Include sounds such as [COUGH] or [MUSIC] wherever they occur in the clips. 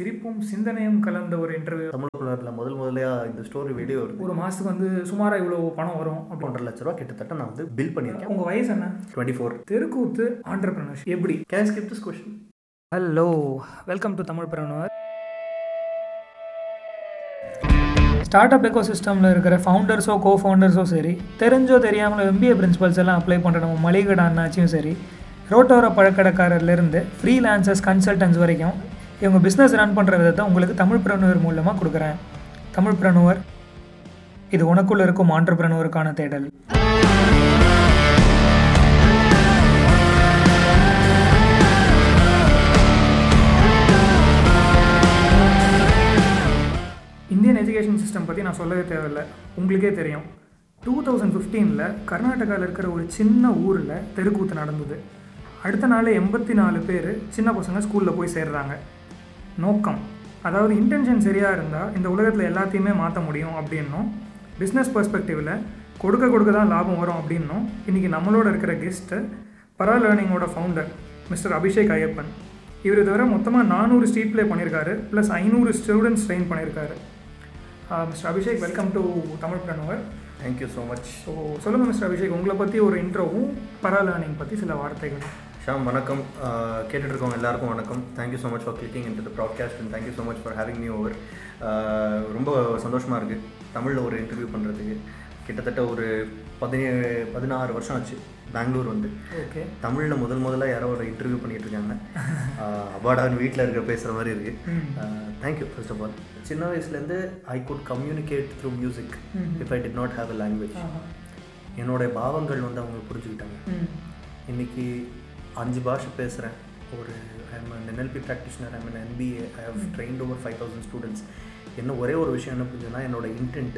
சிரிப்பும் சிந்தனையும் கலந்த ஒரு இன்டர்வியூ தமிழ் புலரில் முதல் முதலையா இந்த ஸ்டோரி வெளியே வருது? ஒரு மாதத்துக்கு வந்து சுமாராக இவ்வளோ பணம் வரும் அப்படி. ஒன்றரை லட்ச ரூபா கிட்டத்தட்ட நான் வந்து பில் பண்ணியிருக்கேன். உங்கள் வயசு என்ன? டுவெண்ட்டி ஃபோர் தெருக்கூத்து ஆண்டர்பிரினர்ஸ் எப்படி? Can skip this question hello welcome to Tamilpreneur start up echo சிஸ்டமில் இருக்கிற ஃபவுண்டர்ஸோ கோ ஃபவுண்டர்ஸோ சரி தெரிஞ்சோ தெரியாமலோ எம்பிஏ பிரின்சிபல்ஸ் எல்லாம் அப்ளை பண்ணுற நம்ம மளிகடை அண்ணாச்சியும் சரி ரோட்டோர பழக்கடைக்காரர்லேருந்து ஃப்ரீலான்சர்ஸ் கன்சல்டன்ஸ் வரைக்கும் இவங்க பிஸ்னஸ் ரன் பண்ணுற விதத்தை உங்களுக்கு தமிழ் பிரணுவர் மூலமாக கொடுக்குறேன். தமிழ் பிரணுவர் இது உனக்குள்ள இருக்கும் ஆண்டர்பிரனுவருக்கான தேடல். இந்தியன் எஜுகேஷன் சிஸ்டம் பற்றி நான் சொல்லவே தேவையில்லை. உங்களுக்கே தெரியும். டூ தௌசண்ட் ஃபிஃப்டீனில் கர்நாடகாவில் இருக்கிற ஒரு சின்ன ஊரில் தெருக்கூத்து நடந்தது. அடுத்த நாள் எண்பத்தி நாலு பேர் சின்ன பசங்க ஸ்கூலில் போய் சேர்றாங்க. நோக்கம். அதாவது இன்டென்ஷன் சரியாக இருந்தால் இந்த உலகத்தில் எல்லாத்தையுமே மாற்ற முடியும் அப்படின்னும். பிஸ்னஸ் பர்ஸ்பெக்டிவில் கொடுக்க கொடுக்க தான் லாபம் வரும் அப்படின்னும். இன்றைக்கி நம்மளோட இருக்கிற கெஸ்ட்டு பரா லேர்னிங்கோட ஃபவுண்டர் மிஸ்டர் அபிஷேக் ஐயப்பன். இவர் தவிர மொத்தமாக நானூறு ஸ்ட்ரீட் ப்ளே பண்ணியிருக்காரு ப்ளஸ் ஐநூறு ஸ்டூடெண்ட்ஸ் ட்ரெயின் பண்ணியிருக்காரு. Mister Abhishek welcome to Tamilpreneur thank you so much so சொல்லுங்கள் மிஸ்டர் அபிஷேக் உங்களை பற்றி ஒரு இன்ட்ரோவும் பரா லேர்னிங் பற்றி சில வார்த்தைகள். ஷாம் வணக்கம். கேட்டுட்டு இருக்கவங்க எல்லாருக்கும் வணக்கம். Thank you so much for clicking in to broadcast and thank you so much for having me over ரொம்ப சந்தோஷமாக இருக்குது தமிழில் ஒரு இன்டர்வியூ பண்ணுறதுக்கு கிட்டத்தட்ட ஒரு பதினேழு பதினாறு வருஷம் ஆச்சு பெங்களூர் வந்து. ஓகே தமிழில் முதல் முதல்ல யாரோ ஒரு இன்டர்வியூ பண்ணிட்டு இருக்காங்க அவார்டான்னு வீட்டில் இருக்க பேசுகிற மாதிரி இருக்குது தேங்க்யூ ஃபர்ஸ்ட் ஆஃப் ஆல் சின்ன வயசுலேருந்து I could communicate through music if I did not have a language என்னோட பாவங்கள் வந்து அவங்க புரிஞ்சுக்கிட்டாங்க. இன்னைக்கு அஞ்சு பாஷை பேசுகிறேன் ஒரு I'm an NLP practitioner I'm an NBA I have trained over five thousand students என்ன ஒரே ஒரு விஷயம் என்ன புரிஞ்சுன்னா என்னோட இன்டென்ட்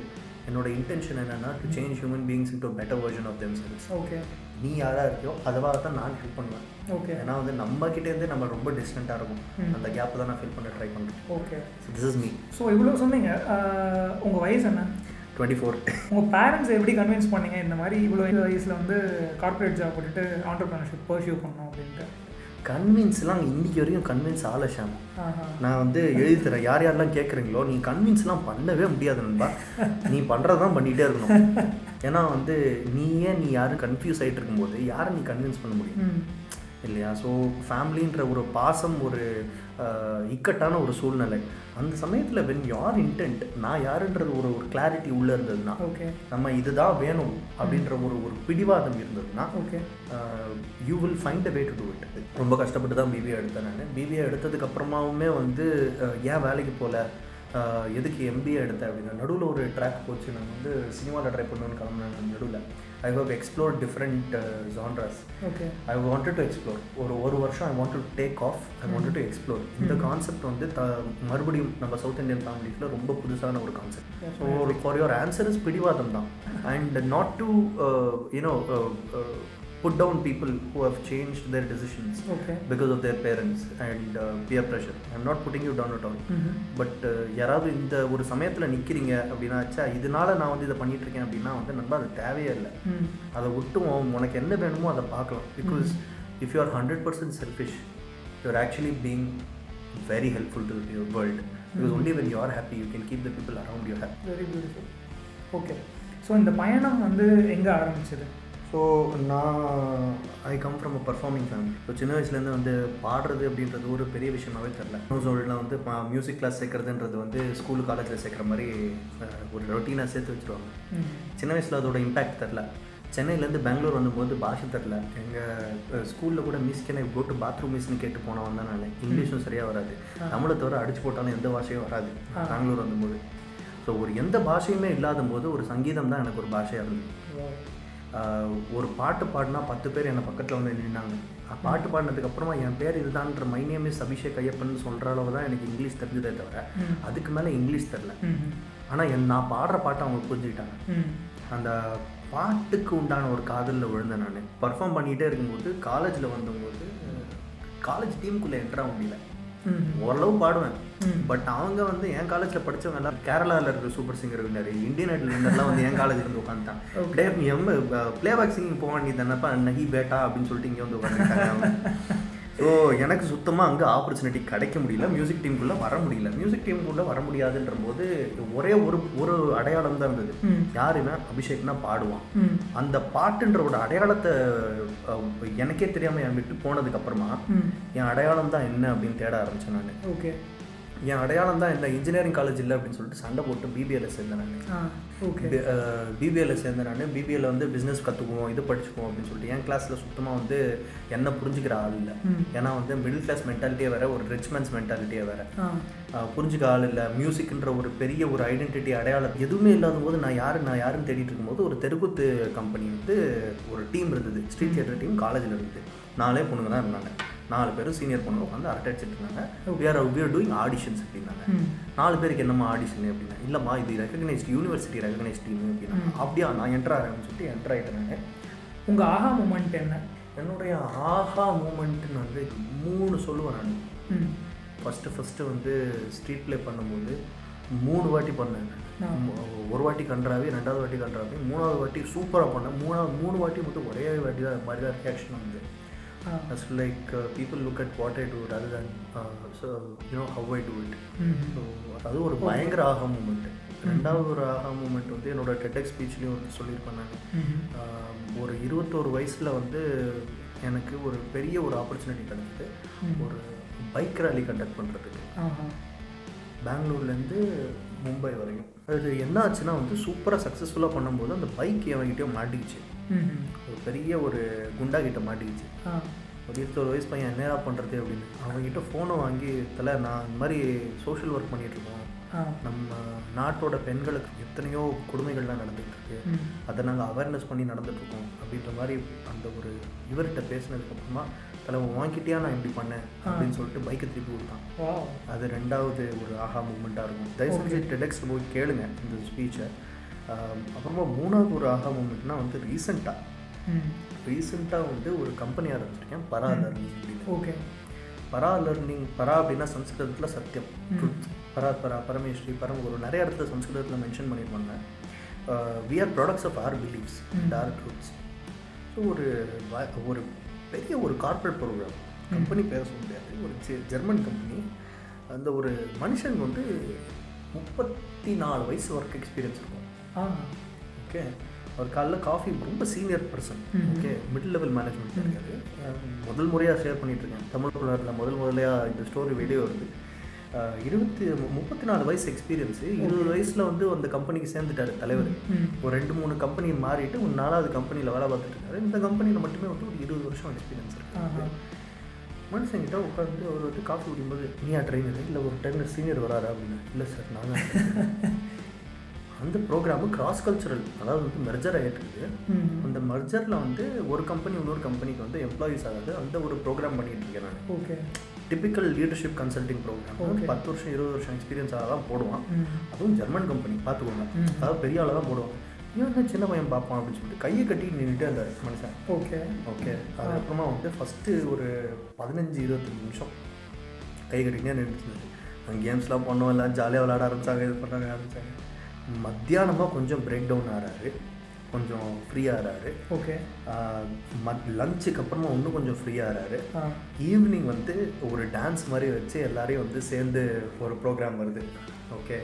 என்னோட இன்டென்ஷன் என்னென்னா to change human beings in to better version of themselves okay நீ யாராக இருக்கியோ அதுவாக தான் நான் ஹெல்ப் பண்ணுவேன். ஓகே ஏன்னா வந்து நம்ம கிட்டேருந்து நம்ம ரொம்ப டிஸ்டண்ட்டாக இருக்கும். அந்த கேப்பை தான் நான் ஃபில் பண்ண ட்ரை பண்ணுறேன் okay this is me so இவ்வளோ சொன்னீங்க. உங்கள் வயசு என்ன? டுவெண்ட்டி ஃபோர் உங்கள் பேரண்ட்ஸ் எப்படி கன்வின்ஸ் பண்ணீங்க? இந்த மாதிரி இவ்வளோ வயசில் வந்து கார்ப்பரேட் ஜாப் போட்டுட்டு ஆண்டர்பிரினர்ஷிப் பர்சியூ பண்ணணும் அப்படின்ட்டு. கன்வின்ஸ்லாம் இன்னைக்கு வரைக்கும் கன்வின்ஸ் ஆகல ஷாம். நான் வந்து எழுதி தரேன். யார் யாரெல்லாம் கேட்குறீங்களோ நீ கன்வின்ஸ்லாம் பண்ணவே முடியாது நண்பா. நீ பண்ணுறதான் பண்ணிகிட்டே இருக்கணும். ஏன்னா வந்து நீ ஏன் நீ யாரும் கன்ஃபியூஸ் ஆகிட்டு இருக்கும்போது யாரை நீ கன்வின்ஸ் பண்ண முடியும்? இல்லையா? ஸோ ஃபேமிலின்ற ஒரு பாசம் ஒரு இக்கட்டான ஒரு சூழ்நிலை. அந்த சமயத்தில் வென் யார் இன்டென்ட் நான் யாருன்றது ஒரு ஒரு கிளாரிட்டி உள்ளே இருந்ததுன்னா ஓகே நம்ம இதுதான் வேணும் அப்படின்ற ஒரு ஒரு பிடிவாதம் இருந்ததுன்னா okay you will find a way to do it ரொம்ப கஷ்டப்பட்டு தான் பிபிஏ எடுத்தேன் நான். பிபிஏ எடுத்ததுக்கு அப்புறமாவுமே வந்து ஏன் வேலைக்கு போகல எதுக்கு எம்பிஏ எடுத்தேன் அப்படின்னா நடுவில் ஒரு ட்ராக் போச்சு. நான் வந்து சினிமாவில் ட்ரை பண்ணணும்னு கிளம்புனேன் நடுவில். I have explore different genres okay I wanted to explore ஒரு ஒரு வருஷம் I want to take off I wanted to explore இந்த கான்செப்ட் வந்து த மறுபடியும் நம்ம சவுத் இந்தியன் ஃபேமிலிஸில் ரொம்ப புதுசான ஒரு கான்செப்ட் ஸோ ஒரு ஃபார் யுவர் ஆன்சர் இஸ் பிடிவாதம் தான். And not to you know put down people who have change their decisions okay because of their parents and peer pressure I'm not putting you down at all hmm but யாராவது இந்த ஒரு சமயத்தில் நிற்கிறீங்க அப்படின்னா ச்சே, இதனால நான் வந்து இதை பண்ணிட்டு இருக்கேன் அப்படின்னா வந்து நண்பா அது தேவையே இல்லை. அதை விட்டுவோம் உனக்கு என்ன வேணுமோ அதை பார்க்கலாம். Because if you are hundred percent selfish you're actually being very helpful to your world because only when you are happy you can keep the people around you happy very beautiful okay so இந்த பயணம் வந்து எங்கே ஆரம்பிச்சது? So நான் I come from a performing family so சின்ன வயசுலேருந்து வந்து பாடுறது அப்படின்றது ஒரு பெரிய விஷயமாவே தெரில ஹவுஸ்ஹோல்டில் வந்து மியூசிக் கிளாஸ் சேர்க்குறதுன்றது வந்து ஸ்கூல் காலேஜில் சேர்க்குற மாதிரி ஒரு ரொட்டீனாக சேர்த்து வச்சுருவாங்க. சின்ன வயசில் அதோட இம்பேக்ட் தெரில சென்னையிலேருந்து பெங்களூர் வந்தபோது பாஷை தெரில எங்கள் ஸ்கூலில் கூட miss can go to bathroom மிஸ்னு கேட்டு போனவன் தான் நான். இங்கிலீஷும் சரியாக வராது. தமிழை தவிர அடிச்சு போட்டாலும் எந்த பாஷையும் வராது. பெங்களூர் வந்தபோது. ஸோ ஒரு எந்த பாஷையுமே இல்லாத போது ஒரு சங்கீதம் தான் எனக்கு ஒரு பாஷையாக இருந்தது. ஒரு பாட்டு பாடினா பத்து பேர் என்னை பக்கத்தில் வந்து நின்னாங்க. பாட்டு பாடினதுக்கு அப்புறமா என் பேர் இதுதான்ற my name is Abhishek Ayyappan சொல்கிற அளவு தான் எனக்கு இங்கிலீஷ் தெரிஞ்சதே தவிர. அதுக்கு மேலே இங்கிலீஷ் தெரில ஆனால் என் நான் பாடுற பாட்டை அவங்க புரிஞ்சுக்கிட்டாங்க. அந்த பாட்டுக்கு உண்டான ஒரு காதலில் விழுந்தேன் நான். பர்ஃபார்ம் பண்ணிகிட்டே இருக்கும்போது காலேஜில் வந்தபோது காலேஜ் டீமுக்குள்ளே என்ட்ரா முடியல. ஓரளவு பாடுவேன். பட் அவங்க வந்து என் காலேஜில் படிச்சவங்க எல்லாம் கேரளாவில் இருக்கிற super singer winner Indian idol வின்னர்லாம் வந்து என் காலேஜ் இருந்து உட்காந்துட்டான். டே நீ எம்ம ப்ளேபேக் சிங்கிங் போக வேண்டியது தானப்பா நகி பேட்டா அப்படின்னு சொல்லிட்டு இங்கே வந்து உட்காந்துட்டாங்க ஸோ எனக்கு சுத்தமாக அங்கே ஆப்பர்ச்சுனிட்டி கிடைக்க முடியல. மியூசிக் டீமுக்குள்ளே வர முடியல. மியூசிக் டீமுக்குள்ளே வர முடியாதுன்ற போது ஒரே ஒரு ஒரு அடையாளம் தான் இருந்தது. யாருன்னா அபிஷேக்னா பாடுவான். அந்த பாட்டுன்ற ஒரு அடையாளத்தை எனக்கே தெரியாமல் என் விட்டு போனதுக்கு அப்புறமா ம். என் அடையாளம் தான் என்ன அப்படின்னு தேட ஆரம்பித்தேன் நான். ஓகே. என் அடையாளம் தான் என்ன இன்ஜினியரிங் காலேஜ் இல்லை அப்படின்னு சொல்லிட்டு சண்டை போட்டு பிபிஎல்ல சேர்ந்தேன் நான். பிபிஎல்ல சேர்ந்தேன் நான். பிபிஎல்ல வந்து பிஸ்னஸ் கற்றுக்குவோம் இது படிச்சுக்குவோம் அப்படின்னு சொல்லிட்டு என் கிளாஸில் சுத்தமாக வந்து என்ன புரிஞ்சுக்கிற ஆள் இல்லை. ஏன்னா வந்து மிடில் கிளாஸ் மென்டாலிட்டியே வேற ஒரு ரிச் மேன்ஸ் மென்டாலிட்டியே வேற. புரிஞ்சுக்க ஆள் இல்லை. மியூசிக்ன்ற ஒரு பெரிய ஒரு ஐடென்டிட்டி அடையாளம் எதுவுமே இல்லாத போது நான் யாரு நான் யாருன்னு தேடிட்டு இருக்கும்போது ஒரு தெருக்கூத்து கம்பெனி வந்து ஒரு டீம் இருந்தது. ஸ்ட்ரீட் தியேட்டர் டீம் காலேஜில் இருந்தது. நாலே பொண்ணுங்க தான் இருந்தாங்க. நாலு பேரும் சீனியர் பொண்ணு உட்காந்து அரட்டை அடிச்சிட்டு இருந்தாங்க. We are we are doing auditions அப்படின்னாங்க. நாலு பேருக்கு என்னம்மா ஆடிஷன் அப்படின்னா இல்லைம்மா இது ரெகக்னைஸ்ட் யூனிவர்சிட்டி ரெகக்னைஸ்ட் டீம் அப்படின்னா அப்படியா நான் என்ட்ரு ஆகிறேன்னு சொல்லிட்டு என்ட்ரு ஆகிட்டேன் நான். உங்கள் ஆஹா மூமெண்ட் என்ன? என்னுடைய ஆஹா மூமெண்ட்னு வந்து மூணு சொல்லுவேன் நான். ஃபஸ்ட்டு ஃபஸ்ட்டு வந்து ஸ்ட்ரீட் ப்ளே பண்ணும்போது மூணு வாட்டி பண்ணேன் ஒரு வாட்டி கன்றாவே ரெண்டாவது வாட்டி கன்றாவே மூணாவது வாட்டி சூப்பராக பண்ணேன். மூணாவது மூணு வாட்டி மட்டும் ஒரே வாட்டி தான் மாதிரி தான் ரியாக்ஷன் வந்து ஆ as like people look at what I do அது தன் so you know how I do it so அது ஒரு பயங்கர ஆஹா மூமெண்ட் ரெண்டாவது ஒரு ஆஹா மூமெண்ட் வந்து என்னோட டெடெக் ஸ்பீச்லேயும் வந்து சொல்லியிருப்பேன் நான். ஆஹ் ஒரு இருபத்தோரு வயசில் வந்து எனக்கு ஒரு பெரிய ஒரு ஆப்பர்ச்சுனிட்டி கிடைச்சிது. ம். ஒரு பைக் ரேலி கண்டக்ட் பண்ணுறதுக்கு பெங்களூர்லேருந்து மும்பை வரையும். அது என்ன ஆச்சுன்னா வந்து சூப்பராக சக்ஸஸ்ஃபுல்லாக பண்ணும்போது அந்த பைக் எவன்கிட்டயோ மாட்டிக்கிச்சு. ஒரு பெரிய ஒரு குண்டா கிட்ட மாட்டிக்கிச்சு. ஒரு இருபத்தொரு வயசு பையன் என்னடா பண்ணுறது அப்படின்னு. அவங்ககிட்ட ஃபோனை வாங்கி தலை நான் இந்த மாதிரி சோஷியல் ஒர்க் பண்ணிகிட்ருக்கோம் நம்ம நாட்டோட பெண்களுக்கு எத்தனையோ கொடுமைகள்லாம் ம். அதை நாங்கள் அவேர்னஸ் பண்ணி நடந்துட்டுருக்கோம் அப்படின்ற மாதிரி அந்த ஒரு இவர்கிட்ட பேசினதுக்கப்புறமா தலை வாங்கிட்டியா? நான் இப்படி பண்ணேன். அப்படின்னு சொல்லிட்டு பைக்கை திருப்பி கொடுத்தான். அது ரெண்டாவது ஒரு ஆஹா மூமெண்ட்டாக இருக்கும். தயவு செஞ்சு டெடெக்ஸில் போய் கேளுங்க இந்த ஸ்பீச்சை அப்புறமா மூணாவது ஒரு ஆஹா மூமெண்ட்னா வந்து ரீசெண்டாக ரீசெண்டாக வந்து ஒரு கம்பெனி ஆரம்பிச்சிருக்கேன் பரா லர்னிங் அப்படின்னு. ஓகே. பரா லர்னிங் பரா அப்படின்னா சம்ஸ்கிருதத்தில் சத்தியம். பரா பரா பரமேஸ்வரி பரமகுரு நிறைய இடத்துல சம்ஸ்கிருதத்தில் மென்ஷன் பண்ணியிருப்பாங்க. We are products of our believes and our truths so ஒரு ஒரு பெரிய ஒரு கார்ப்பரேட் ப்ரோக்ராம் கம்பெனி பேர சொல்ல முடியாது. ஒரு ஜெ- ஜெர்மன் கம்பெனி அந்த ஒரு மனுஷனுக்கு வந்து முப்பத்தி நாலு வயசு ஒர்க் எக்ஸ்பீரியன்ஸ் இருக்கும். ஓகே அவர் காலைல காஃபி ரொம்ப senior person. Okay middle level management இருக்காரு. முதல் முறையாக ஷேர் பண்ணிட்டு இருக்கேன். தமிழ் புலரில் முதல் முதலையாக இந்த ஸ்டோரி வீடியோ வருது. இருபத்தி முப்பத்தி நாலு வயசு எக்ஸ்பீரியன்ஸு இருபது வயசில் வந்து அந்த கம்பெனிக்கு சேர்ந்துட்டாரு தலைவர். ஒரு ரெண்டு மூணு கம்பெனி மாறிட்டு ஒரு நாலாவது கம்பெனியில் வேலை பார்த்துட்டு இருக்காரு. இந்த கம்பெனியில் மட்டுமே வந்து ஒரு இருபது வருஷம் எக்ஸ்பீரியன்ஸ். இருக்கு. மனுஷங்கிட்ட உட்காந்து அவர் வந்து காஃபி குடிக்கும்போது நீயா ட்ரெயினர் இல்லை ஒரு ட்ரெயினர் சீனியர் வராரா? அப்படின்னு. இல்லை சார் தான் [LAUGHS] அந்த ப்ரோக்ராமு கிராஸ் கல்ச்சுரல் அதாவது வந்து மெர்ஜர் ஆகிட்டு அந்த மர்ஜரில் வந்து ஒரு கம்பெனி இன்னொரு கம்பெனிக்கு வந்து எம்ப்ளாயீஸ் ஆகாது. அந்த ஒரு ப்ரோக்ராம் பண்ணிட்டு இருக்கேன் நான். Okay. Typical leadership consulting programme. பத்து வருஷம் இருபது வருஷம் எக்ஸ்பீரியன்ஸ் தான் போடுவான். அதுவும் ஜெர்மன் கம்பெனி பார்த்துக்கோங்க. அதாவது பெரிய ஆளாக தான் போடுவாங்க இவன் என்ன சின்ன பையன் பார்ப்பான்? அப்படின்னு சொல்லிட்டு கையை கட்டி நின்றுட்டு அந்த மனுஷன். ஓகே. ஓகே. அதுக்கப்புறமா வந்து ஃபஸ்ட்டு ஒரு பதினஞ்சு இருபத்தஞ்சு நிமிஷம் கை கட்டினே நின்றுட்டு அங்கே கேம்ஸ்லாம் பண்ணோம் எல்லாம் ஜாலியாக விளாட ஆரம்பிச்சாங்க இது பண்ண ஆரம்பிச்சாங்க. மத்தியானமாக கொஞ்சம் பிரேக் டவுன் ஆகிறாரு கொஞ்சம் ஃப்ரீ ஆகிறாரு ஓகே மத் லஞ்சுக்கு அப்புறமா இன்னும் கொஞ்சம் ஃப்ரீ ஆகிறாரு ஆ. ஈவினிங் வந்து ஒரு டான்ஸ் மாதிரி வச்சு எல்லாரையும் வந்து சேர்ந்து ஒரு ப்ரோக்ராம் வருது. ஓகே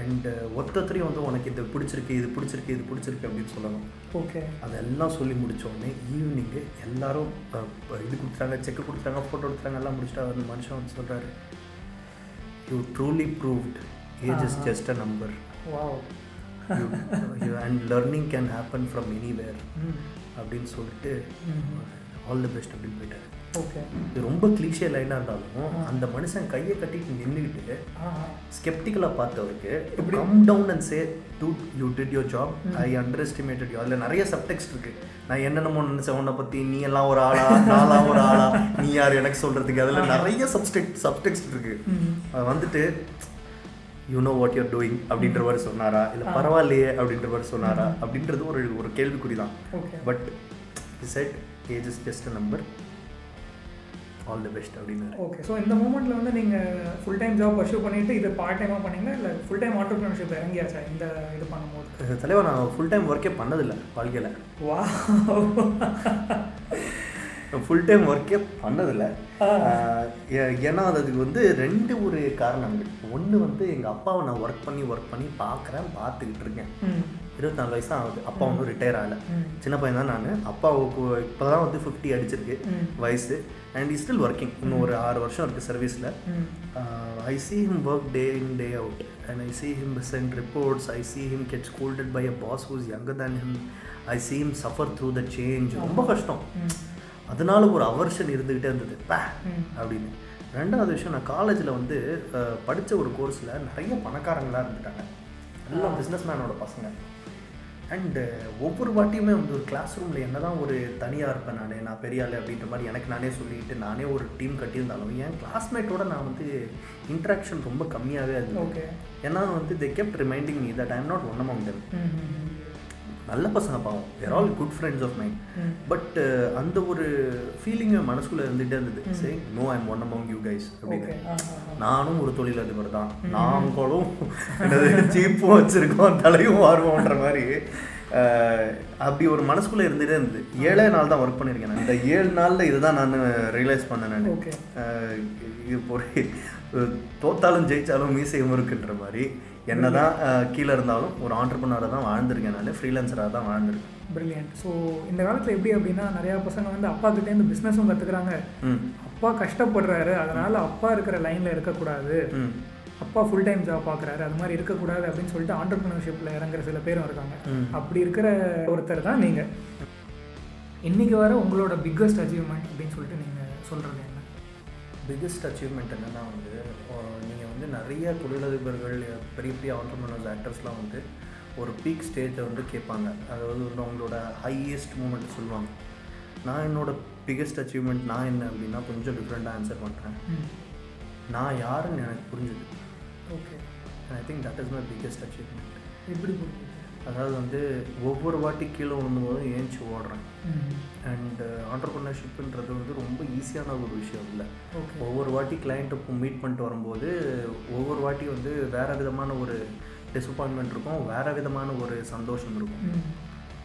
அண்டு ஒத்தத்தையும் வந்து உனக்கு இது பிடிச்சிருக்கு இது பிடிச்சிருக்கு இது பிடிச்சிருக்கு அப்படின்னு சொல்லணும். ஓகே அதெல்லாம் சொல்லி முடிச்ச உடனே ஈவினிங்கு எல்லாரும் இது கொடுத்துட்டாங்க செக் கொடுத்துட்டாங்க ஃபோட்டோ எடுத்துட்டாங்க எல்லாம் முடிச்சுட்டு அந்த மனுஷன் வந்து சொல்கிறாரு you truly proved age is just a number wow and learning can happen from anywhere அப்படின்னு சொல்லிட்டு ஆல் தி பெஸ்ட் அப்படின்னு போயிட்டாரு. ஓகே இது ரொம்ப கிளீஷே லைனாக இருந்தாலும் அந்த மனுஷன் கையை கட்டிட்டு நின்றுக்கிட்டு ஸ்கெப்டிக்கலாக பார்த்தவருக்கு come down and say to you did your job I underestimated you அதில் நிறைய சப்டெக்ஸ்ட் இருக்கு. நான் என்னென்னமோ நினச்சேன். உன்னை பற்றி நீ எல்லாம் ஒரு ஆளா? நான்லாம் ஒரு ஆளா? நீ யார்? எனக்கு சொல்கிறதுக்கு அதில் நிறைய சப்டெக்ட் சப்டெக்ஸ்ட் இருக்கு. ம் அது வந்துட்டு you know what you're doing அப்படின்ற மாதிரி சொன்னாரா? இல்லை பரவாயில்லையே அப்படின்ற மாதிரி சொன்னாரா? அப்படின்றது ஒரு ஒரு கேள்விக்குறி தான் but said age is just number all the best அப்படின்னாரு ஓகே. ஸோ இந்த மூமெண்ட்டில் வந்து நீங்கள் ஃபுல் டைம் ஜாப் பர்சியூ பண்ணிட்டு இது பார்ட் டைமாக பண்ணீங்களா? இல்லை ஃபுல் டைம் ஆண்டர்பிரினர்ஷிப் இறங்கியாச்சா இந்த இது பண்ணும்போது. அஹ் தலைவா நான் ஃபுல் டைம் ஒர்க்கே பண்ணதில்லை வாழ்க்கையில். வா [LAUGHS] ஃபுல் டைம் ஒர்க்கே பண்ணதில்லை. ஏன்னா அதுக்கு வந்து ரெண்டு ஒரு காரணங்கள். ஒன்று வந்து எங்கள் அப்பாவை நான் ஒர்க் பண்ணி ஒர்க் பண்ணி பார்க்குறேன் பார்த்துக்கிட்டு இருக்கேன். இருபத்தாலு வயசு தான் ஆகுது. அப்பா வந்து ரிட்டையர் ஆகலை. சின்ன பையன் தான் நான். அப்பாவுக்கு இப்போ தான் வந்து ஃபிஃப்டி அடிச்சிருக்கு. வயசு. அண்ட் இஸ் ஸ்டில் ஒர்க்கிங் இன்னும் ஒரு ஆறு வருஷம் இருக்குது சர்வீஸில் ஐ see him work day in day out. And I see him send reports. I see him get scolded by a boss who's younger than him. I see him suffer through the change. ரொம்ப கஷ்டம். அதனால ஒரு aversion இருந்துக்கிட்டே இருந்தது. பா. அப்படின்னு. ரெண்டாவது விஷயம் நான் காலேஜில் வந்து படிச்ச ஒரு கோர்ஸில் நிறைய பணக்காரங்களாக இருந்துட்டாங்க. எல்லாம் பிஸ்னஸ் மேனோட பசங்க. அண்டு ஒவ்வொரு வாட்டியுமே வந்து ஒரு கிளாஸ் ரூமில் என்ன தான் ஒரு தனியாக இருப்பேன் நான் நான் பெரிய ஆளு அப்படின்ற மாதிரி எனக்கு நானே சொல்லிட்டு நானே ஒரு டீம் கட்டியிருந்தாலும் என் கிளாஸ்மேட்டோட நான் வந்து இன்ட்ராக்ஷன் ரொம்ப கம்மியாகவே இருந்தது. ஓகே ஏன்னா வந்து they kept reminding me that I am not one among நல்ல பசங்க பாவம். They're all good friends of mind. But அந்த ஒரு ஃபீலிங் மனசுக்குள்ளே இருந்துகிட்டே இருந்தது. சரி no I'm one among you guys அப்படின்னு. நானும் ஒரு தொழிலதிபர் தான். நாங்களும் ஜீப்பும் வச்சுருக்கோம் தலையும் மாறுவோன்ற மாதிரி. அப்படி ஒரு மனசுக்குள்ளே இருந்துகிட்டே இருந்தது. ஏழே நாள் தான் ஒர்க் பண்ணியிருக்கேன் நான். இந்த ஏழு நாளில் இதுதான் நான் ரியலைஸ் பண்ணேன் நான். இது ஒரு தோத்தாலும் ஜெயிச்சாலும் மீசையும் இருக்குன்ற மாதிரி. என்னதான் கீழே இருந்தாலும் ஒரு ஆண்டர்பனராக தான் வாழ்ந்திருக்கேன் நான் ஃப்ரீலான்சராக தான் வாழ்ந்திருக்கேன். பிரில்லியன்ட் ஸோ இந்த காலத்தில் எப்படி அப்படின்னா நிறையா பசங்க வந்து அப்பா கிட்டேருந்து பிஸ்னஸும் கற்றுக்குறாங்க அப்பா கஷ்டப்படுறாரு அதனால அப்பா இருக்கிற லைனில் இருக்கக்கூடாது. அப்பா ஃபுல் டைம் ஜாப் பார்க்குறாரு அது மாதிரி இருக்கக்கூடாது அப்படின்னு சொல்லிட்டு ஆண்டர்பிரினர்ஷிப்பில் இறங்குற சில பேரும் இருக்காங்க. அப்படி இருக்கிற ஒருத்தர் தான் நீங்கள் இன்னைக்கு வர உங்களோட பிக்கஸ்ட் அச்சீவ்மெண்ட் அப்படின்னு சொல்லிட்டு நீங்கள் சொல்கிறது என்ன? பிக்கெஸ்ட் அச்சீவ்மெண்ட் என்னன்னா வந்து நீங்கள் வந்து நிறைய தொழிலதிபர்கள் பெரிய பெரிய ஆண்டர்பிரினர்ஸ் ஆக்டர்ஸ்லாம் வந்து ஒரு பீக் ஸ்டேஜை வந்து கேட்பாங்க. அதாவது வந்து அவங்களோட ஹையஸ்ட் மூமெண்ட் சொல்லுவாங்க. நான் என்னோட பிக்கெஸ்ட் அச்சீவ்மெண்ட் நான் என்ன அப்படின்னா கொஞ்சம் டிஃப்ரெண்ட்டாக ஆன்சர் பண்ணுறேன் நான் யாருன்னு எனக்கு புரிஞ்சுது. Okay. I think that is my biggest achievement எப்படி புரியுது அதாவது வந்து ஒவ்வொரு வாட்டி கீழே விழுந்தும்போதும் ஏஞ்சி ஓடுறேன். அண்ட் ஆண்டர்பிரினர்ஷிப்புன்றது வந்து ரொம்ப ஈஸியான ஒரு விஷயம் இல்லை. ஒவ்வொரு வாட்டி கிளைண்ட்டை மீட் பண்ணிட்டு வரும்போது ஒவ்வொரு வாட்டி வந்து வேறு விதமான ஒரு டிசப்பாயின்மெண்ட் இருக்கும் வேறு விதமான ஒரு சந்தோஷம் இருக்கும்.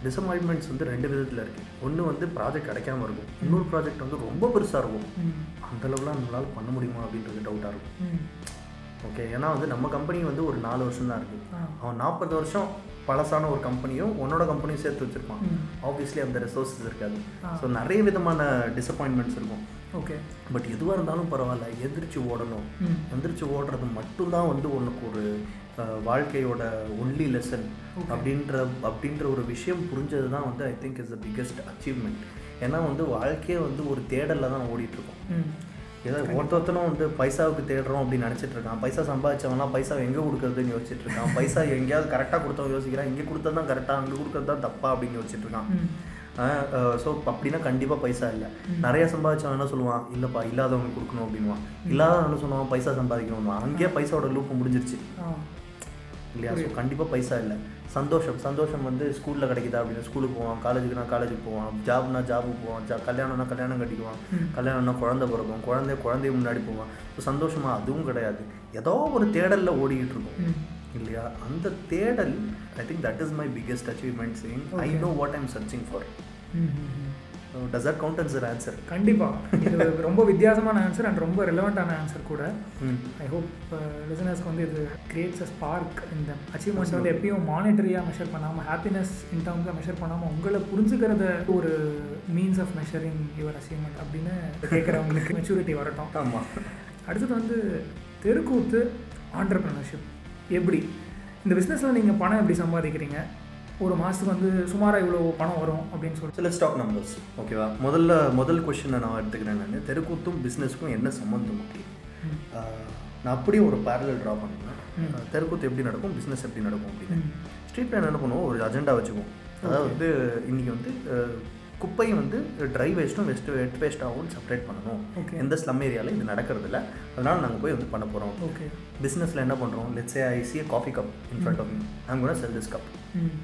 டிசப்பாயின்மெண்ட்ஸ் வந்து ரெண்டு விதத்தில் இருக்குது ஒன்று வந்து ப்ராஜெக்ட் கிடைக்காம இருக்கும். இன்னொரு ப்ராஜெக்ட் வந்து ரொம்ப பெருசாக இருக்கும். ம் அந்த அளவுலாம் நம்மளால் பண்ண முடியுமா அப்படின்றது டவுட்டாக இருக்கும். ஓகே ஏன்னா வந்து நம்ம கம்பெனி வந்து ஒரு நாலு வருஷம் தான் இருக்குது அவன் நாற்பது வருஷம் பழசான ஒரு கம்பெனியும் உன்னோட கம்பெனியும் சேர்த்து வச்சுருப்பான் ஆப்வியஸ்லி அந்த ரிசோர்ஸஸ் இருக்காது. ஸோ நிறைய விதமான டிசப்பாயின்மெண்ட்ஸ் இருக்கும். ஓகே பட் எதுவாக இருந்தாலும் பரவாயில்ல. எந்திரிச்சு ஓடணும். எந்திரிச்சு ஓடுறது மட்டும்தான் வந்து உனக்கு ஒரு வாழ்க்கையோட ஒன்லி லெசன். அப்படின்ற அப்படின்ற ஒரு விஷயம் புரிஞ்சது தான் வந்து I think is the biggest achievement ஏன்னா வந்து வாழ்க்கையே வந்து ஒரு தேடலில் தான் ஓடிட்டு இருக்கோம். ம். ஏதோ ஒருத்தொருத்தனும் வந்து பைசாவுக்கு தேடுறோம் அப்படின்னு நினச்சிட்டு இருக்கான். பைசா சம்பாதிச்சவனா பைசா எங்கே கொடுக்குறதுன்னு யோசிச்சுட்டு இருக்கான். பைசா எங்கேயாவது கரெக்டாக கொடுத்தவன் யோசிக்கிறான். இங்கே கொடுத்தது தான் கரெக்டாக அங்கே கொடுக்கறது தான் தப்பா அப்படின்னு யோசிச்சுட்டு இருக்கான். ஸோ அப்படின்னா கண்டிப்பாக பைசா இல்லை. நிறைய சம்பாதிச்சவன் என்ன சொல்லுவான்? இல்லைப்பா இல்லாதவங்க கொடுக்கணும் அப்படின்வான் இல்லாதவன் என்ன சொல்லுவான்? பைசா சம்பாதிக்கணும் அங்கேயே பைசாவோட லூப்பு முடிஞ்சிருச்சு. இல்லையா? ஸோ கண்டிப்பாக பைசா இல்லை. சந்தோஷம் சந்தோஷம் வந்து ஸ்கூலில் கிடைக்குதா அப்படின்னு ஸ்கூலுக்கு போவான் காலேஜுக்குனா காலேஜுக்கு போவான் ஜாப்னா ஜாபுக்கு போவான் ஜா கல்யாணம்னா கல்யாணம் கட்டிக்குவான். கல்யாணம்னா குழந்தை பிறக்கும் குழந்தை குழந்தைய முன்னாடி போவான். ஸோ சந்தோஷமா அதுவும் கிடையாது. ஏதோ ஒரு தேடலில் ஓடிக்கிட்டு இருக்கும் இல்லையா? அந்த தேடல் I think that is my biggest achievement saying I. Know what I'm searching for does that count as answer கண்டிப்பா. இது ரொம்ப வித்தியாசமான ஆன்சர் அண்ட் ரொம்ப ரெலவெண்ட்டான ஆன்சர் கூட. ஐ ஹோப் லிசனர்ஸ்க்கு வந்து இது கிரியேட்ஸ் அ ஸ்பார்க் இந்த அச்சீவ்மெண்ட்ஸ் வந்து எப்பயும் மானிட்டரியாக மெஷர் பண்ணாமல் ஹாப்பினஸ் இன் டர்ம்ஸாக மெஷர் பண்ணாமல் உங்களை புரிஞ்சுக்கிறத ஒரு means of measuring your achievement அப்படின்னு கேட்குறவங்களுக்கு மெச்சூரிட்டி [LAUGHS] வரட்டும். ஆமாம் அடுத்தது வந்து தெருக்கூத்து ஆண்டர்பிரினர்ஷிப் எப்படி? இந்த பிஸ்னஸில் நீங்கள் பணம் எப்படி சம்பாதிக்கிறீங்க? ஒரு மாதத்துக்கு வந்து சுமாராக இவ்வளோ பணம் வரும் அப்படின்னு சொல்லி சில ஸ்டாக் நம்பர்ஸ் ஓகேவா முதல்ல முதல் கொஷினை நான் எடுத்துக்கிறேன் நான். தெருக்கூத்தும் பிஸ்னஸ்க்கும் என்ன சம்மந்தம் நான் அப்படியே ஒரு பேரலல் ட்ரா பண்ணுவேன். தெருக்கூத்து எப்படி நடக்கும் பிஸ்னஸ் எப்படி நடக்கும் அப்படின்னு. ஸ்ட்ரீட் பிளான் என்ன பண்ணுவோம்? ஒரு அஜெண்டா வச்சுக்குவோம். அதாவது வந்து இன்றைக்கி வந்து அஹ், குப்பையை வந்து ட்ரை வேஸ்ட்டும் வெஸ்ட் வெட் வேஸ்ட்டாகவும் செப்பரேட் பண்ணணும். Okay. எந்த ஸ்லம் ஏரியாவில் இது நடக்கிறது இல்லை அதனால் நாங்கள் போய் வந்து பண்ண போகிறோம் ஓகே பிஸ்னஸில் என்ன பண்ணுறோம் let's I see coffee cup in front of me I'm கூட sell this cup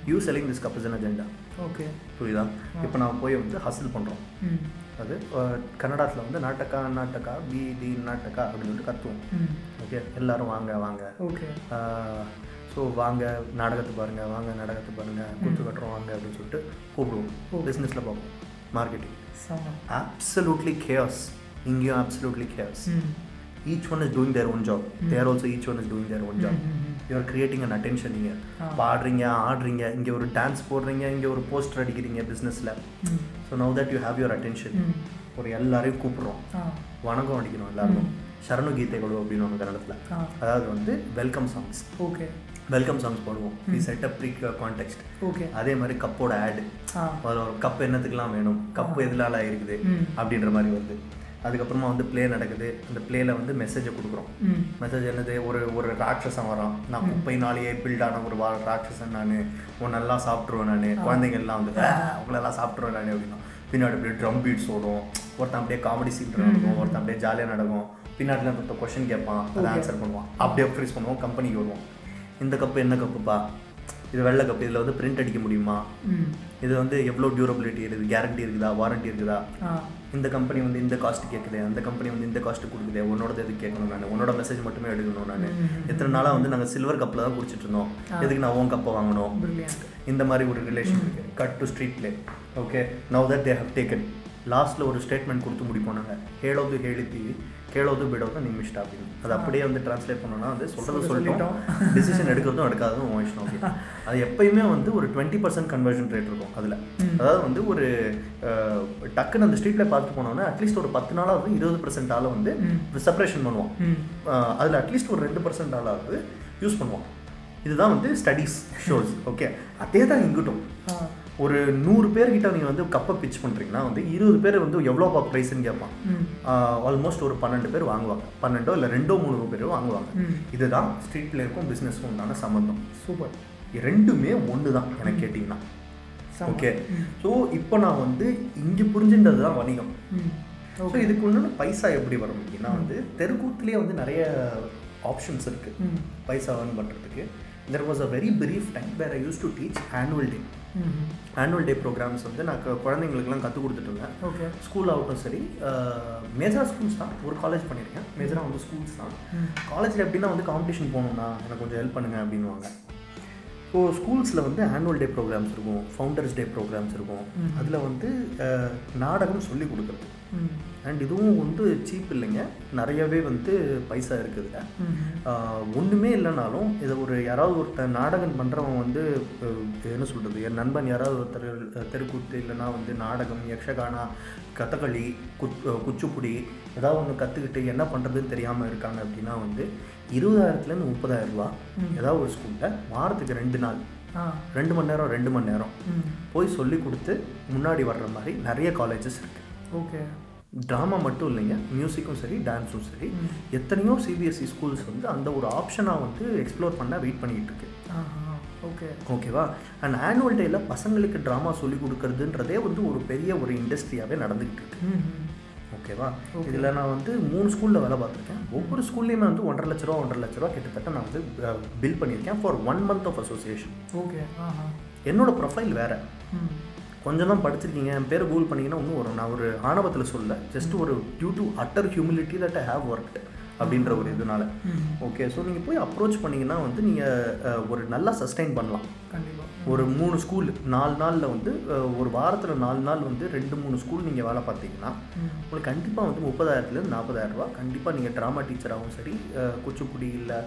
you selling this cup is an agenda okay புரியுதா? இப்போ நான் போய் வந்து ஹசில் பண்ணுறோம் ம் அது கன்னடாத்தில் வந்து நாட்டக்கா நாட்டக்கா பி டி நாட்டக்கா அப்படின்னு கத்துவோம். ஓகே எல்லாரும் வாங்க வாங்க. ஓகே ஸோ வாங்க நாடகத்தை பாருங்கள் வாங்க நாடகத்தை பாருங்கள் குத்து கட்டுறோம் வாங்க அப்படின்னு சொல்லிட்டு கூப்பிடுவோம். பிஸ்னஸில் பார்ப்போம் மார்க்கெட்டிங் absolutely chaos. இங்கேயும் absolutely chaos. ம். Each one is doing their own job. they are also each one is doing their own job. ம், ம், ம். you are creating an attention here. ஆ. பாடுறீங்க ஆடுறீங்க இங்கே ஒரு டான்ஸ் போடுறீங்க இங்கே ஒரு போஸ்டர் அடிக்கிறீங்க பிஸ்னஸில் so now that you have your attention ஒரு எல்லாரையும் கூப்பிடுறோம். வணக்கம் அடிக்கணும் எல்லாருக்கும். சரணு கீதைகள் அப்படின்னு ஒன்று கன்னடத்தில் ஆ. அதாவது வந்து welcome songs okay. Welcome songs போடுவோம். We set up pre contact okay. அதே மாதிரி கப்போட ஆடு அதில் ஒரு கப் என்னத்துக்குலாம் வேணும்? கப் எதுலால இருக்குது? அப்படின்ற மாதிரி வருது. அதுக்கப்புறமா வந்து ப்ளே நடக்குது. அந்த ப்ளேல வந்து மெசேஜை கொடுக்குறோம். மெசேஜ் என்னது? ஒரு ஒரு ராட்சசன் வரான். நான் குப்பைனாலேயே பில்ட் ஆன ஒரு வா- ராட்சசன் நான். உன்னெல்லாம் சாப்பிட்ருவேன் நான். குழந்தைங்க எல்லாம் வந்து "ஆ, உங்களெல்லாம் சாப்பிட்ருவேன் நான் அப்படின்னா பின்னாடி அப்படியே ட்ரம் பீட்ஸ் ஓடும். ஒருத்தன் அப்படியே காமெடி சீன் நடக்கும். ஒருத்தன் அப்படியே ஜாலியாக நடக்கும். பின்னாடிலாம் இப்போ கொஷின் கேட்பான் அதை ஆன்சர் பண்ணுவான். அப்படியே ஃப்ரீஸ் பண்ணுவோம் கம்பெனிக்கு வருவோம். இந்த கப்பு என்ன கப்புப்பா இது வெள்ளை கப்பு இதில் வந்து பிரிண்ட் அடிக்க முடியுமா? இது வந்து எவ்வளோ டியூரபிலிட்டி இருக்குது? கேரண்டி இருக்குதா? வாரண்டி இருக்குதா? இந்த கம்பெனி வந்து இந்த காஸ்ட் கேட்குது? அந்த கம்பெனி வந்து இந்த காஸ்ட் கொடுக்குது? உன்னோட எது கேட்கணும் நான்? உன்னோட மெசேஜ் மட்டுமே எடுக்கணும் நான். எத்தனை நாளாக வந்து நாங்கள் சில்வர் கப்பில் தான் குடிச்சிட்டு இருந்தோம். எதுக்கு நான் உன் கப்பை வாங்கணும்? இந்த மாதிரி ஒரு ரிலேஷன் இருக்குது கட் டு ஸ்ட்ரீட் ஸ்ட்ரீட்ல okay now that they have taken லாஸ்ட்டில் ஒரு ஸ்டேட்மெண்ட் கொடுத்து முடிப்போம் நாங்கள் ஹேட் ஆஃப் தி ஹேலித்தி கேளோது பிடோதும் நீங்கள் இஷ்டம் அப்படின்னு. அது அப்படியே வந்து ட்ரான்ஸ்லேட் பண்ணோம்னா வந்து சொல்கிறது சொல்லிட்டோம். டிசிஷன் எடுக்கிறதும் எடுக்காததும் உன் இஷ்டம் அப்படின்னு [LAUGHS] அது எப்பயுமே வந்து ஒரு டுவெண்ட்டி பர்சன்ட் கன்வர்ஷன் ரேட் இருக்கும் அதில். அதாவது வந்து ஒரு டக்குன்னு அந்த ஸ்ட்ரீட்டில் பார்த்து போனோம்னா அட்லீஸ்ட் ஒரு பத்து நாளாவது இருபது பர்சன்ட் ஆளை வந்து செப்ரேஷன் பண்ணுவோம். அதில் அட்லீஸ்ட் ஒரு ரெண்டு பர்சன்ட் ஆளாவது யூஸ் பண்ணுவோம். இதுதான் வந்து ஸ்டடீஸ் ஷோஸ் ஓகே அதே தான் இங்கிட்டும் ஒரு நூறு பேர்கிட்ட நீங்கள் வந்து கப்பை பிச் பண்ணுறீங்கன்னா வந்து இருபது பேர் வந்து எவ்வளோப்பா ப்ரைஸ்ன்னு கேட்பான். ஆல்மோஸ்ட் ஒரு பன்னெண்டு பேர் வாங்குவாங்க. பன்னெண்டோ இல்லை ரெண்டோ மூணு பேரோ வாங்குவாங்க. இதுதான் ஸ்ட்ரீட் பிளேயருக்கும் பிஸ்னஸ்க்கும் உண்டான சம்மந்தம் சூப்பர். ரெண்டுமே ஒன்று தான் எனக்கு கேட்டிங்கன்னா. ஓகே ஸோ இப்போ நான் வந்து இங்கே புரிஞ்சுன்றது தான் வணிகம் ஸோ இதுக்கு உண்டான பைசா எப்படி வரும்? அப்படின்னா வந்து தெருக்கூத்துலேயே வந்து நிறைய ஆப்ஷன்ஸ் இருக்குது பைசா earn பண்ணுறதுக்கு there was a very brief time where I use to teach annual day annual day programmes வந்து நான் குழந்தைங்களுக்குலாம் கற்றுக் கொடுத்துட்டு இருந்தேன் ஓகே. ஸ்கூல் ஆகட்டும் சரி மேஜரா ஸ்கூல்ஸ் தான். ஒரு காலேஜ் பண்ணியிருக்கேன் மேஜராக வந்து ஸ்கூல்ஸ் தான். காலேஜில் எப்படின்னா வந்து காம்படிஷன் போகணும்னா எனக்கு கொஞ்சம் ஹெல்ப் பண்ணுங்க அப்படின்வாங்க ஸோ ஸ்கூல்ஸில் வந்து ஆனுவல் டே ப்ரோக்ராம்ஸ் இருக்கும். ஃபவுண்டர்ஸ் டே ப்ரோக்ராம்ஸ் இருக்கும். அதில் வந்து நாடகம் சொல்லி கொடுக்குறது. அண்ட் இதுவும் வந்து சீப் இல்லைங்க. நிறையவே வந்து பைசா இருக்குதுங்க. ம் ஆஹ் ஒண்ணுமே இல்லைனாலும் இதை ஒரு யாராவது ஒருத்தர் நாடகம் பண்ணுறவன் வந்து என்ன சொல்கிறது என் நண்பன் யாராவது ஒருத்தர் தெருக்கூத்து இல்லைன்னா வந்து நாடகம் யக்ஷகானா கதகளி அஹ், குச்சிப்புடி ஏதாவது ஒன்று கற்றுக்கிட்டு என்ன பண்ணுறதுன்னு தெரியாமல் இருக்காங்க அப்படின்னா வந்து இருபதாயிரத்துலேருந்து முப்பதாயிரம் ரூபா ஏதாவது ஒரு ஸ்கூலில் வாரத்துக்கு ரெண்டு நாள். ரெண்டு மணி நேரம் ரெண்டு மணி நேரம். போய் சொல்லி கொடுத்து முன்னாடி வர்ற மாதிரி நிறைய காலேஜஸ் இருக்குது ஓகே. ட்ராமா மட்டும் இல்லைங்க மியூசிக்கும் சரி டான்ஸும் சரி எத்தனையோ சிபிஎஸ்சி ஸ்கூல்ஸ் வந்து அந்த ஒரு ஆப்ஷனாக வந்து எக்ஸ்ப்ளோர் பண்ண வெயிட் பண்ணிக்கிட்டு இருக்கு. ஓகே. ஓகேவா? அண்ட் ஆனுவல் டேயில் பசங்களுக்கு ட்ராமா சொல்லி கொடுக்கறதுன்றதே வந்து ஒரு பெரிய ஒரு இண்டஸ்ட்ரியாகவே நடந்துக்கிட்டு இருக்கு. ஓகேவா? இதில் நான் வந்து மூணு ஸ்கூலில் வேலை பார்த்துருக்கேன். ஒவ்வொரு ஸ்கூல்லையுமே வந்து ஒன்றரை லட்ச ரூபா ஒன்றரை லட்ச ரூபா கிட்டத்தட்ட நான் வந்து பில் பண்ணியிருக்கேன் for one month of association okay என்னோட ப்ரொஃபைல் வேறு. கொஞ்சம் தான் படிச்சிருக்கீங்க என் பேர் கூகுள் பண்ணிங்கன்னா இன்னும் வரும். நான் ஒரு ஆணவத்தில் சொல்ல ஜஸ்ட் ஒரு due to utter humility that I have worked அப்படின்ற ஒரு இதனால. ஓகே ஸோ நீங்கள் போய் அப்ரோச் பண்ணிங்கன்னா வந்து நீங்கள் ஒரு நல்லா சஸ்டைன் பண்ணலாம். கண்டிப்பாக ஒரு மூணு ஸ்கூல் நாலு நாளில் வந்து ஒரு வாரத்தில் நாலு நாள் வந்து ரெண்டு மூணு ஸ்கூல் நீங்கள் வேலை பார்த்தீங்கன்னா உங்களுக்கு கண்டிப்பாக வந்து முப்பதாயிரத்துலேருந்து நாற்பதாயிரம் ரூபா கண்டிப்பாக நீங்கள் ட்ராமா டீச்சராகவும் சரி குச்சிப்புடி இல்லை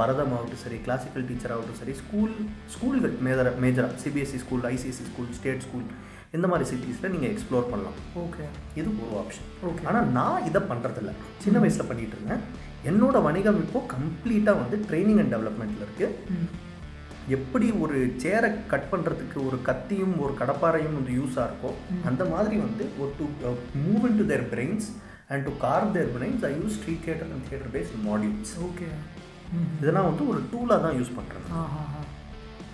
பரதம் ஆகட்டும் சரி கிளாசிக்கல் டீச்சர் ஆகட்டும் சரி ஸ்கூல் ஸ்கூல்கள் மேஜர மேஜராக CBSE school ICSE school state school இந்த மாதிரி சிட்டிஸில் நீங்கள் எக்ஸ்ப்ளோர் பண்ணலாம். ஓகே. இது ஒரு ஆப்ஷன் ஓகே. ஆனால் நான் இதை பண்ணுறதில்ல சின்ன வயசில் பண்ணிட்டு இருந்தேன். என்னோட வணிகம் இப்போ கம்ப்ளீட்டாக வந்து ட்ரைனிங் அண்ட் டெவலப்மெண்ட்டில் இருக்குது எப்படி ஒரு சேரை கட் பண்ணுறதுக்கு ஒரு கத்தியும் ஒரு கடப்பாரையும் வந்து யூஸாக இருக்கோ அந்த மாதிரி வந்து ஒரு to move in to their brains and to car their brains I use street theatre and theatre based modules okay இதெல்லாம் வந்து ஒரு டூலாக தான் யூஸ் பண்ணுறேன்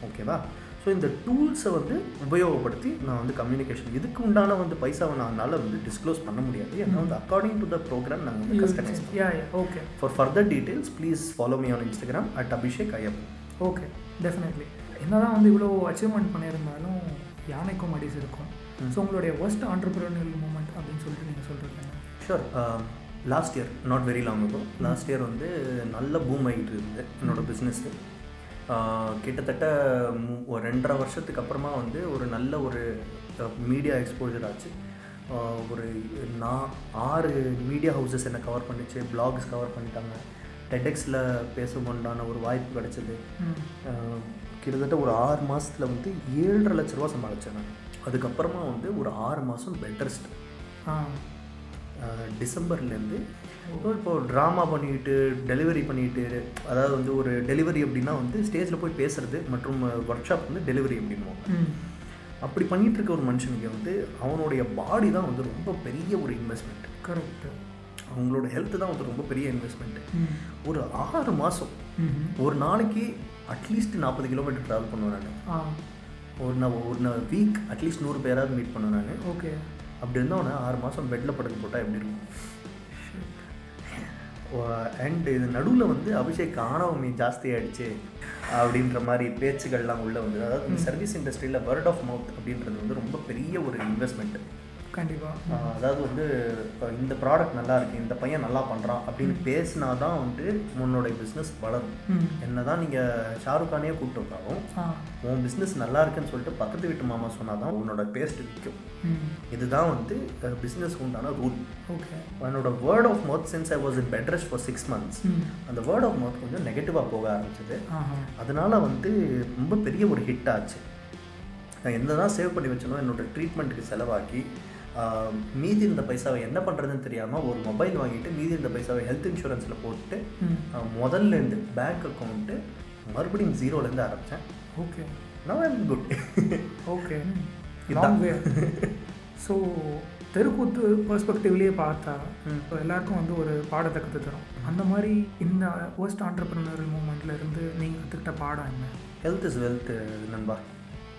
ஓகேவா ஸோ இந்த டூல்ஸை வந்து உபயோகப்படுத்தி நான் வந்து கம்யூனிகேஷன் இதுக்கு உண்டான வந்து பைசாவை நான் என்னால் வந்து டிஸ்க்ளோஸ் பண்ண முடியாது. ஏன்னா வந்து அக்கார்டிங் டு த ப்ரோக்ராம் நாங்கள் வந்து customize okay for further details please follow me on Instagram at Abhishek Ayyappan okay definitely என்னதான் வந்து இவ்வளோ அச்சீவ்மெண்ட் பண்ணியிருந்தாலும் யானைக்கும் அடிஸ் இருக்கும். ஸோ உங்களுடைய ஒஸ்ட் ஆண்டர்பிரினியல் மூமெண்ட் அப்படின்னு சொல்லிட்டு நீங்கள் சொல்கிறீங்க sure last year not very long ago last year வந்து நல்ல பூம் ஆகிட்டு இருந்தது என்னோட பிஸ்னஸ்ஸு கிட்டத்தட்ட மு- ஒரு ரெண்டரை வருஷத்துக்கு அப்புறமா வந்து ஒரு நல்ல ஒரு மீடியா எக்ஸ்போஜர் ஆச்சு. ஆஹ் ஒரு நான் ஆறு மீடியா ஹவுசஸ் என்னை கவர் பண்ணிச்சு பிளாக்ஸ் கவர் பண்ணிட்டாங்க. டெடெக்ஸில் பேசணுண்டான ஒரு வாய்ப்பு கிடச்சிது. கிட்டத்தட்ட ஒரு ஆறு மாதத்தில் வந்து ஏழரை லட்ச ரூபா சமாளித்தேன் நான். அதுக்கப்புறமா வந்து ஒரு ஆறு மாதம் பெட் ரெஸ்ட் ஆ. டிசம்பர்லேருந்து இப்போ ட்ராமா பண்ணிட்டு டெலிவரி பண்ணிட்டு அதாவது வந்து ஒரு டெலிவரி அப்படின்னா வந்து ஸ்டேஜில் போய் பேசுறது மற்றும் ஒர்க் ஷாப் வந்து டெலிவரி அப்படின்வோம் ம். அப்படி பண்ணிட்டு இருக்க ஒரு மனுஷனுக்கு வந்து அவனுடைய பாடி தான் வந்து ரொம்ப பெரிய ஒரு இன்வெஸ்ட்மெண்ட் கரெக்ட் அவங்களோட ஹெல்த் தான் வந்து ரொம்ப பெரிய இன்வெஸ்ட்மெண்ட் ம். ஒரு ஆறு மாதம் ஒரு நாளைக்கு அட்லீஸ்ட் நாற்பது கிலோமீட்டர் ட்ராவல் பண்ணுவேன் நான். ஒரு நான் ஒரு வீக் அட்லீஸ்ட் நூறு பேராவது மீட் பண்ணுவேன் நான். ஓகே. அப்படி இருந்தவொடனே ஆறு மாதம் பெட்டில் படுக்க போட்டால் எப்படி இருக்கும்? அண்ட் இது நடுவில் வந்து அபிஷேக் ஆணவமி ஜாஸ்தி ஆயிடுச்சு அப்படின்ற மாதிரி பேச்சுகள்லாம் உள்ள வந்து அதாவது இந்த சர்வீஸ் இண்டஸ்ட்ரியில் வேர்ட் ஆஃப் மவுத் அப்படின்றது வந்து ரொம்ப பெரிய ஒரு இன்வெஸ்ட்மெண்ட் கண்டிப்பாக அதாவது வந்து இந்த ப்ராடக்ட் நல்லா இருக்கு இந்த பையன் நல்லா பண்ணுறான் அப்படின்னு பேசினா தான் வந்து உன்னோட பிஸ்னஸ் வளரும். என்ன தான் நீங்கள் ஷாருக் கானே கூப்பிட்டு வந்தாலும் ஆ. உன் பிஸ்னஸ் நல்லா இருக்குன்னு சொல்லிட்டு பக்கத்து வீட்டு மாமா சொன்னால் தான் உன்னோட பேஸ்ட் விற்கும் இதுதான் வந்து பிஸ்னஸ் உண்டான ரூல் ஓகே. என்னோட word of mouth since I was in bed rest for six months அந்த வேர்ட் ஆஃப் மவுத் கொஞ்சம் நெகட்டிவாக போக ஆரம்பிச்சது. அதனால வந்து ரொம்ப பெரிய ஒரு ஹிட் ஆச்சு. நான் என்ன தான் சேவ் பண்ணி வச்சனோ என்னோட ட்ரீட்மெண்ட்டுக்கு செலவாக்கி மீதி இருந்த பைசாவை என்ன பண்ணுறதுன்னு தெரியாமல் ஒரு மொபைல் வாங்கிட்டு மீதி இருந்த பைசாவை ஹெல்த் இன்சூரன்ஸில் போட்டு ம். ஆஹ், முதல்ல இருந்து பேங்க் அக்கௌண்ட்டு மறுபடியும் ஜீரோலேருந்து ஆரம்பித்தேன் ஓகே. நான் I'm good okay. Long way so தெருக்கூத்து பெர்ஸ்பெக்டிவ்லேயே பார்த்தா. இப்போ எல்லாருக்கும் வந்து ஒரு பாடத்தை கற்று தரும் அந்த மாதிரி இந்த ஃபர்ஸ்ட் ஆண்டர்பிரினரல் மூமெண்ட்ல இருந்து நீங்கள் கற்றுக்கிட்ட பாடம் என்ன? ஹெல்த் இஸ் வெல்த் நண்பா.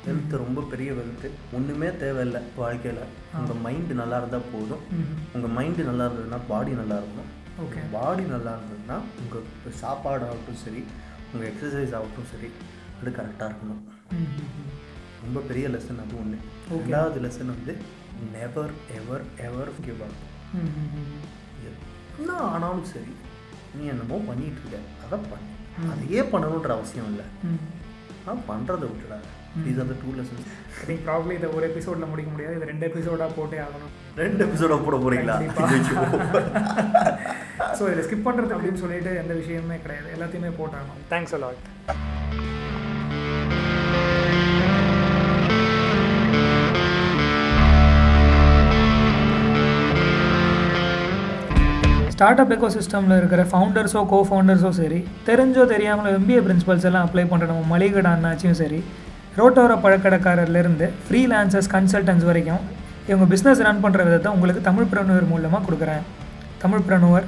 ஹெல்த் ரொம்ப பெரிய வெல்த்து ஒன்றுமே தேவையில்லை வாழ்க்கையில். உங்கள் மைண்டு நல்லா இருந்தால் போதும். உங்கள் மைண்டு நல்லா இருந்ததுன்னா பாடி நல்லா இருக்கணும். ஓகே. பாடி நல்லா இருந்ததுன்னா உங்கள் சாப்பாடு ஆகட்டும் சரி உங்கள் எக்ஸசைஸ் ஆகட்டும் சரி அது கரெக்டாக இருக்கணும். ரொம்ப பெரிய லெசன் அது ஒன்று. ரெண்டாவது லெசன் வந்து நெவர் எவர் எவர் கிவ் அப். என்ன ஆனாலும் சரி நீ என்னமோ பண்ணிட்டு இருக்க. அதை பண்ணு. அதையே பண்ணணுன்ற அவசியம் இல்லை. நான் பண்ணுறதை விட்டுடா these are the two lessons I think probably இதை ஒரு எபிசோடில் முடிக்க முடியாது. இது ரெண்டு எபிசோடாக போட்டே ஆகணும். ரெண்டு எபிசோட போட போறீங்களா? ஸோ இதை ஸ்கிப் பண்ணுறது அப்படின்னு சொல்லிட்டு எந்த விஷயமே கிடையாது. எல்லாத்தையுமே போட்டாகணும். Thanks a lot start up echo சிஸ்டமில் இருக்கிற ஃபவுண்டர்ஸோ கோ ஃபவுண்டர்ஸோ சரி தெரிஞ்சோ தெரியாமலோ எம்பிஏ பிரின்சிபல்ஸ் எல்லாம் அப்ளை பண்ணுற நம்ம மளிகடை அண்ணாச்சியும் சரி ரோட்டோர பழக்கடைக்காரர்லேருந்து ஃப்ரீலான்சர்ஸ் கன்சல்டன்ஸ் வரைக்கும் இவங்க பிஸ்னஸ் ரன் பண்ணுற விதத்தை உங்களுக்கு தமிழ் பிரணுவர் மூலமாக கொடுக்குறேன். தமிழ் பிரணுவர்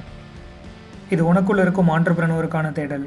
இது உனக்குள்ளே இருக்கும் ஆண்டர்பிரனுவருக்கான தேடல்.